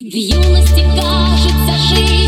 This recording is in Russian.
В юности кажется жизнь